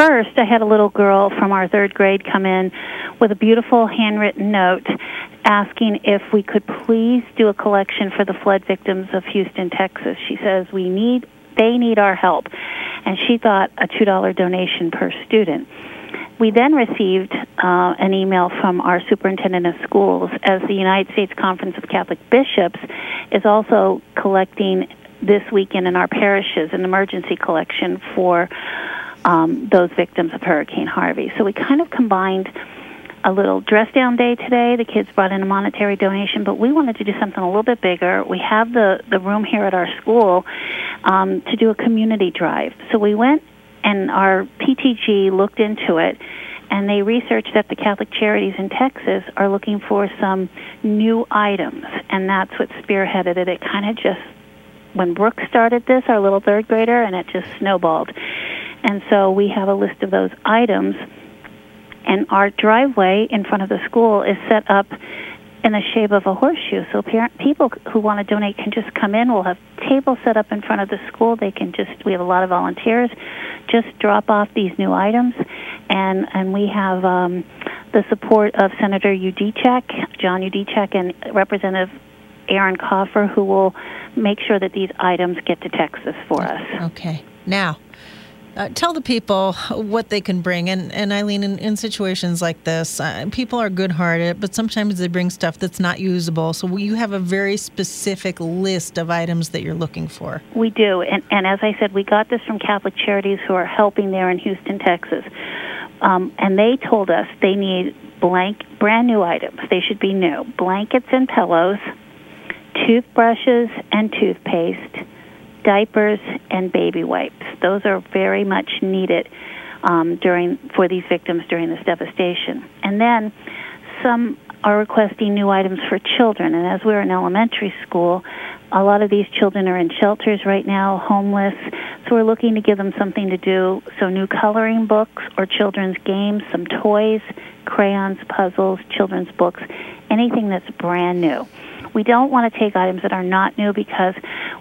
First, I had a little girl from our third grade come in with a beautiful handwritten note asking if we could please do a collection for the flood victims of Houston, Texas. She says we need they need our help. And she thought a $2 donation per student. We then received uh, an email from our superintendent of schools as the United States Conference of Catholic Bishops is also collecting this weekend in our parishes an emergency collection for um, those victims of Hurricane Harvey. So we kind of combined a little dress down day today. The kids brought in a monetary donation, but we wanted to do something a little bit bigger. We have the the room here at our school um, to do a community drive. So we went and our PTG looked into it and they researched that the Catholic Charities in Texas are looking for some new items, and that's what spearheaded it. It kind of just, when Brooke started this, our little third grader, and it just snowballed. And so we have a list of those items and our driveway in front of the school is set up in the shape of a horseshoe. So parent, people who want to donate can just come in. We'll have tables set up in front of the school. They can just we have a lot of volunteers. Just drop off these new items, and and we have um, the support of Senator Yudichak, John Yudichak, and Representative Aaron Kaufer, who will make sure that these items get to Texas for us. Okay. Now, uh, tell the people what they can bring. And, and Eileen, in, in situations like this, uh, people are good hearted, but sometimes they bring stuff that's not usable. So you have a very specific list of items that you're looking for. We do. And, and as I said, we got this from Catholic Charities who are helping there in Houston, Texas. Um, and they told us they need blank, brand new items. They should be new blankets and pillows, toothbrushes and toothpaste diapers and baby wipes. Those are very much needed um, during for these victims during this devastation. And then some are requesting new items for children. And as we're in elementary school, a lot of these children are in shelters right now, homeless. So we're looking to give them something to do. So new coloring books or children's games, some toys, crayons, puzzles, children's books, anything that's brand new. We don't want to take items that are not new because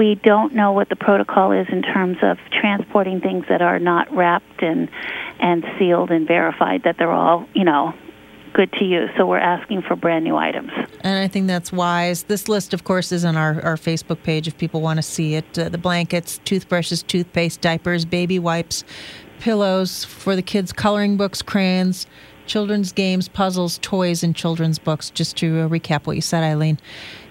we don't know what the protocol is in terms of transporting things that are not wrapped and and sealed and verified that they're all, you know, good to use. So we're asking for brand new items. And I think that's wise. This list, of course, is on our, our Facebook page if people want to see it. Uh, the blankets, toothbrushes, toothpaste, diapers, baby wipes, pillows for the kids, coloring books, crayons, children's games, puzzles, toys, and children's books, just to uh, recap what you said, Eileen.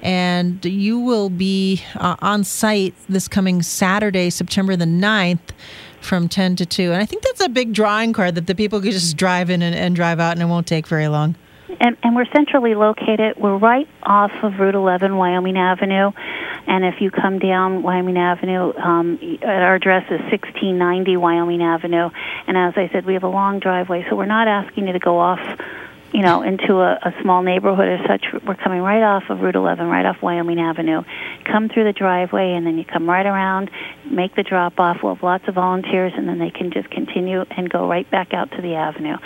And you will be uh, on site this coming Saturday, September the 9th from 10 to 2. And I think that's a big drawing card that the people could just drive in and, and drive out, and it won't take very long. And, and we're centrally located. We're right off of Route 11, Wyoming Avenue. And if you come down Wyoming Avenue, um, our address is 1690 Wyoming Avenue. And as I said, we have a long driveway, so we're not asking you to go off you know, into a, a small neighborhood or such. We're coming right off of Route 11, right off Wyoming Avenue. Come through the driveway, and then you come right around, make the drop off. We'll have lots of volunteers, and then they can just continue and go right back out to the avenue.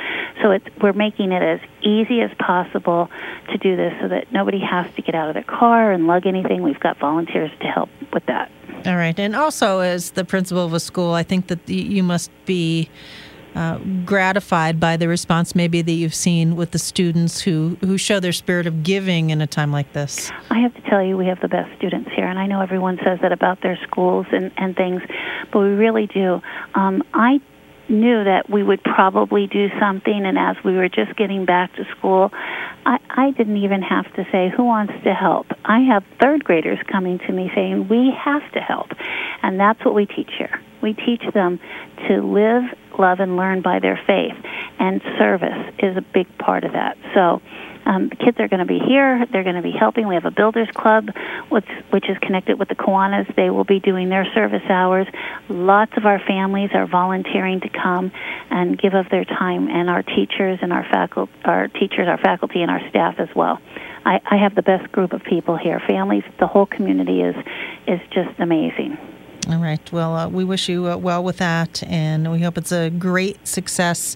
So it's, we're making it as easy as possible to do this so that nobody has to get out of their car and lug anything. We've got volunteers to help with that. All right. And also, as the principal of a school, I think that you must be uh, gratified by the response maybe that you've seen with the students who, who show their spirit of giving in a time like this? I have to tell you, we have the best students here, and I know everyone says that about their schools and, and things, but we really do. Um, I knew that we would probably do something, and as we were just getting back to school, I, I didn't even have to say, Who wants to help? I have third graders coming to me saying, We have to help. And that's what we teach here. We teach them to live, love, and learn by their faith, and service is a big part of that. So, Um, the kids are going to be here. They're going to be helping. We have a builders club, which which is connected with the Kiwanis. They will be doing their service hours. Lots of our families are volunteering to come and give of their time, and our teachers and our faculty, our teachers, our faculty, and our staff as well. I, I have the best group of people here. Families, the whole community is is just amazing. All right. Well, uh, we wish you uh, well with that, and we hope it's a great success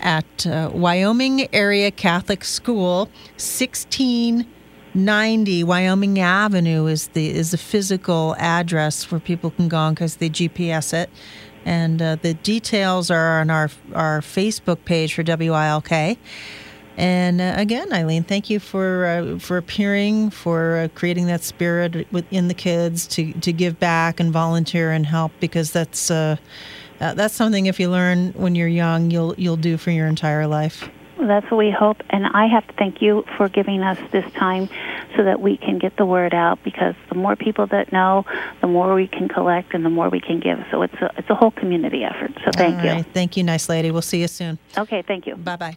at uh, Wyoming Area Catholic School, 1690 Wyoming Avenue is the is the physical address where people can go because they GPS it, and uh, the details are on our our Facebook page for WILK. And uh, again, Eileen, thank you for uh, for appearing, for uh, creating that spirit within the kids to to give back and volunteer and help because that's uh, that's something if you learn when you're young, you'll you'll do for your entire life. That's what we hope, and I have to thank you for giving us this time so that we can get the word out. Because the more people that know, the more we can collect, and the more we can give. So it's a it's a whole community effort. So thank you. Thank you, nice lady. We'll see you soon. Okay, thank you. Bye bye.